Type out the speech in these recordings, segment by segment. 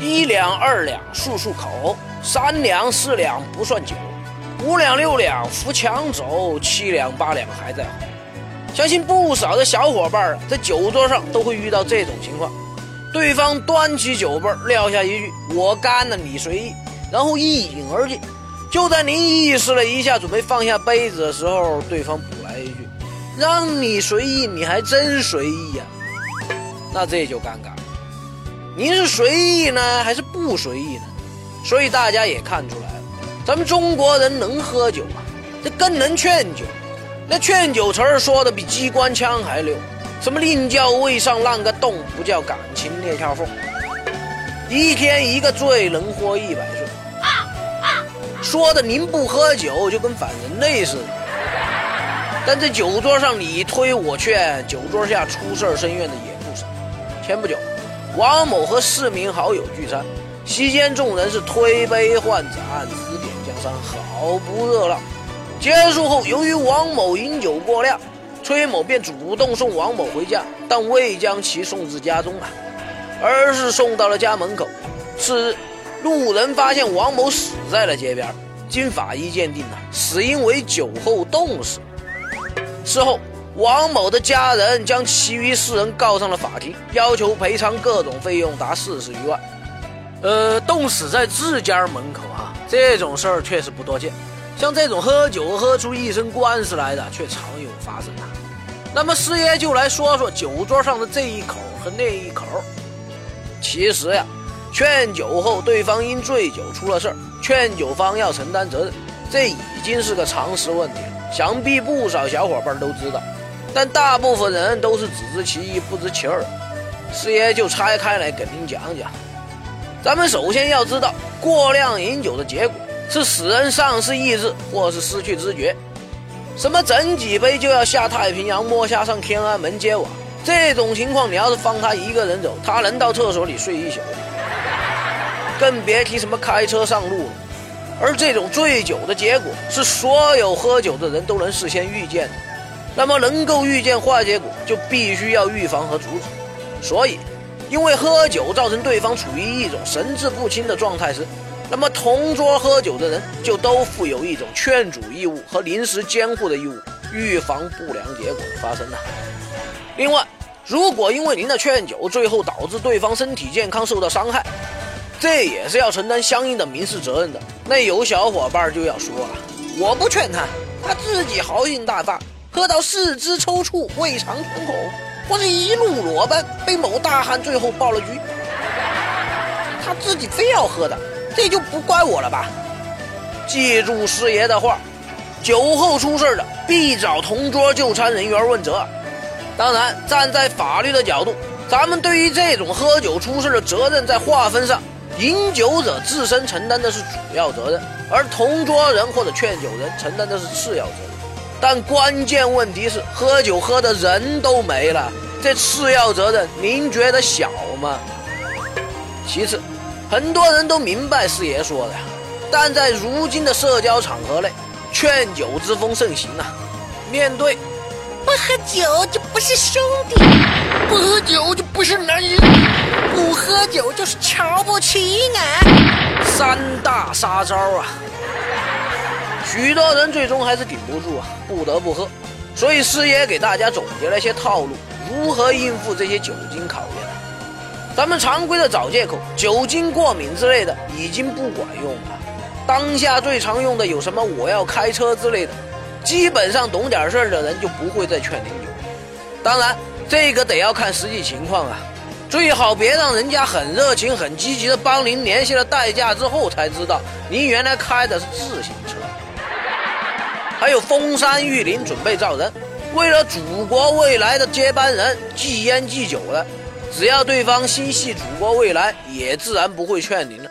一两二两漱漱口，三两四两不算酒，五两六两扶墙走，七两八两还在喝。相信不少的小伙伴在酒桌上都会遇到这种情况：对方端起酒杯，撂下一句“我干了，你随意”，然后一饮而尽。就在您意识了一下，准备放下杯子的时候，对方补来一句：“让你随意，你还真随意呀。”那这就尴尬了。您是随意呢，还是不随意呢？所以大家也看出来了，咱们中国人能喝酒啊，这更能劝酒。那劝酒词儿说的比机关枪还溜，什么宁叫胃上烂个洞，不叫感情裂条缝。一天一个醉，能活一百岁。说的您不喝酒就跟反人类似的。但这酒桌上你推我劝，酒桌下出事儿申怨的也不少。前不久，王某和四名好友聚餐，席间众人是推杯换盏，指点江山，好不热闹。结束后，由于王某饮酒过量，崔某便主动送王某回家，但未将其送至家中啊，而是送到了家门口。次日，路人发现王某死在了街边，经法医鉴定呢，死因为酒后冻死。事后，王某的家人将其余四人告上了法庭，要求赔偿各种费用达四十余万。呃，冻死在自家门口啊，这种事儿确实不多见。像这种喝酒喝出一身官司来的，却常有发生啊。那么师爷就来说说酒桌上的这一口和那一口。其实呀，劝酒后对方因醉酒出了事儿，劝酒方要承担责任，这已经是个常识问题了，想必不少小伙伴都知道。但大部分人都是只知其一不知其二。师爷就拆开来给您讲讲。咱们首先要知道过量饮酒的结果。是使人丧失意志，或是失去知觉。什么整几杯就要下太平洋，摸下上天安门揭瓦，这种情况，你要是放他一个人走，他能到厕所里睡一宿，更别提什么开车上路了。而这种醉酒的结果，是所有喝酒的人都能事先预见的。那么，能够预见坏结果，就必须要预防和阻止。所以，因为喝酒造成对方处于一种神志不清的状态时，那么，同桌喝酒的人就都负有一种劝阻义务和临时监护的义务，预防不良结果的发生呢。另外，如果因为您的劝酒，最后导致对方身体健康受到伤害，这也是要承担相应的民事责任的。那有小伙伴就要说了：“我不劝他，他自己豪兴大发，喝到四肢抽搐、胃肠疼恐，或者一路裸奔，被某大汉最后爆了局，他自己非要喝的。”这就不怪我了吧？记住师爷的话，酒后出事的必找同桌就餐人员问责。当然，站在法律的角度，咱们对于这种喝酒出事的责任在划分上，饮酒者自身承担的是主要责任，而同桌人或者劝酒人承担的是次要责任。但关键问题是，喝酒喝的人都没了，这次要责任您觉得小吗？其次。很多人都明白师爷说的，但在如今的社交场合内，劝酒之风盛行啊。面对不喝酒就不是兄弟，不喝酒就不是男人，不喝酒就是瞧不起俺，三大杀招啊！许多人最终还是顶不住啊，不得不喝。所以师爷给大家总结了一些套路，如何应付这些酒精考验。咱们常规的找借口，酒精过敏之类的已经不管用了。当下最常用的有什么？我要开车之类的，基本上懂点事儿的人就不会再劝您酒。当然，这个得要看实际情况啊，最好别让人家很热情、很积极的帮您联系了代驾之后才知道您原来开的是自行车。还有封山育林准备造人，为了祖国未来的接班人忌烟忌酒的。只要对方心系祖国未来，也自然不会劝您了。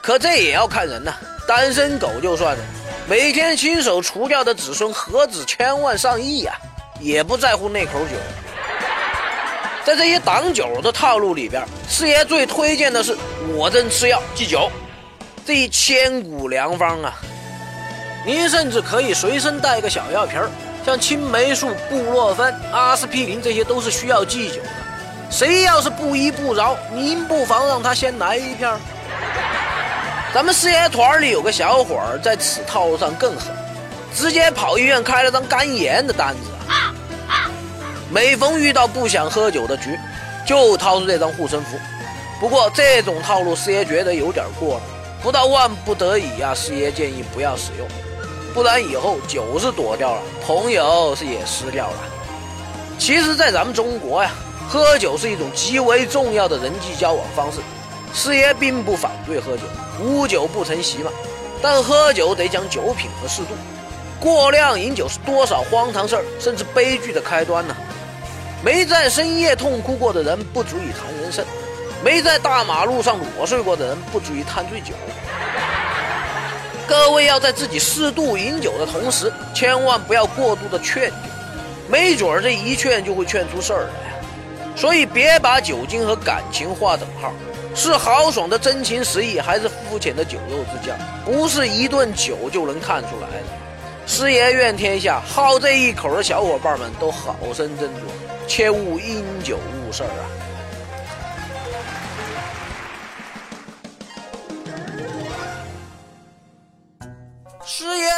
可这也要看人呐，单身狗就算了，每天亲手除掉的子孙何止千万上亿呀，也不在乎那口酒。在这些挡酒的套路里边，师爷最推荐的是我正吃药忌酒，这一千古良方啊。您甚至可以随身带个小药瓶儿，像青霉素、布洛芬、阿司匹林，这些都是需要忌酒的。谁要是不依不饶，您不妨让他先来一片。咱们事业团里有个小伙儿在此套路上更狠，直接跑医院开了张肝炎的单子。每逢遇到不想喝酒的局，就掏出这张护身符。不过这种套路，师爷觉得有点过了。不到万不得已呀，师爷建议不要使用，不然以后酒是躲掉了，朋友是也失掉了。其实，在咱们中国呀，喝酒是一种极为重要的人际交往方式。师爷并不反对喝酒，无酒不成席嘛。但喝酒得讲酒品和适度，过量饮酒是多少荒唐事儿，甚至悲剧的开端呢。没在深夜痛哭过的人不足以谈人生，没在大马路上裸睡过的人不足以叹醉酒。各位要在自己适度饮酒的同时，千万不要过度的劝酒，没准儿这一劝就会劝出事儿来。所以别把酒精和感情划等号，是豪爽的真情实意，还是肤浅的酒肉之交，不是一顿酒就能看出来的。师爷愿天下好这一口的小伙伴们都好生斟酌。切勿因酒误事儿啊！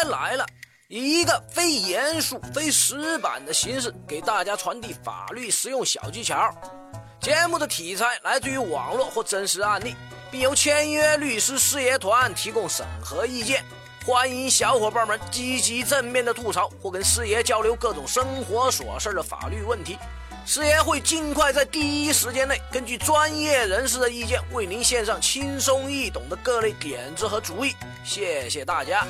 来了，以一个非严肃、非死板的形式，给大家传递法律实用小技巧。节目的题材来自于网络或真实案例，并由签约律师师爷团提供审核意见。欢迎小伙伴们积极正面的吐槽，或跟师爷交流各种生活琐事的法律问题。师爷会尽快在第一时间内，根据专业人士的意见，为您献上轻松易懂的各类点子和主意。谢谢大家。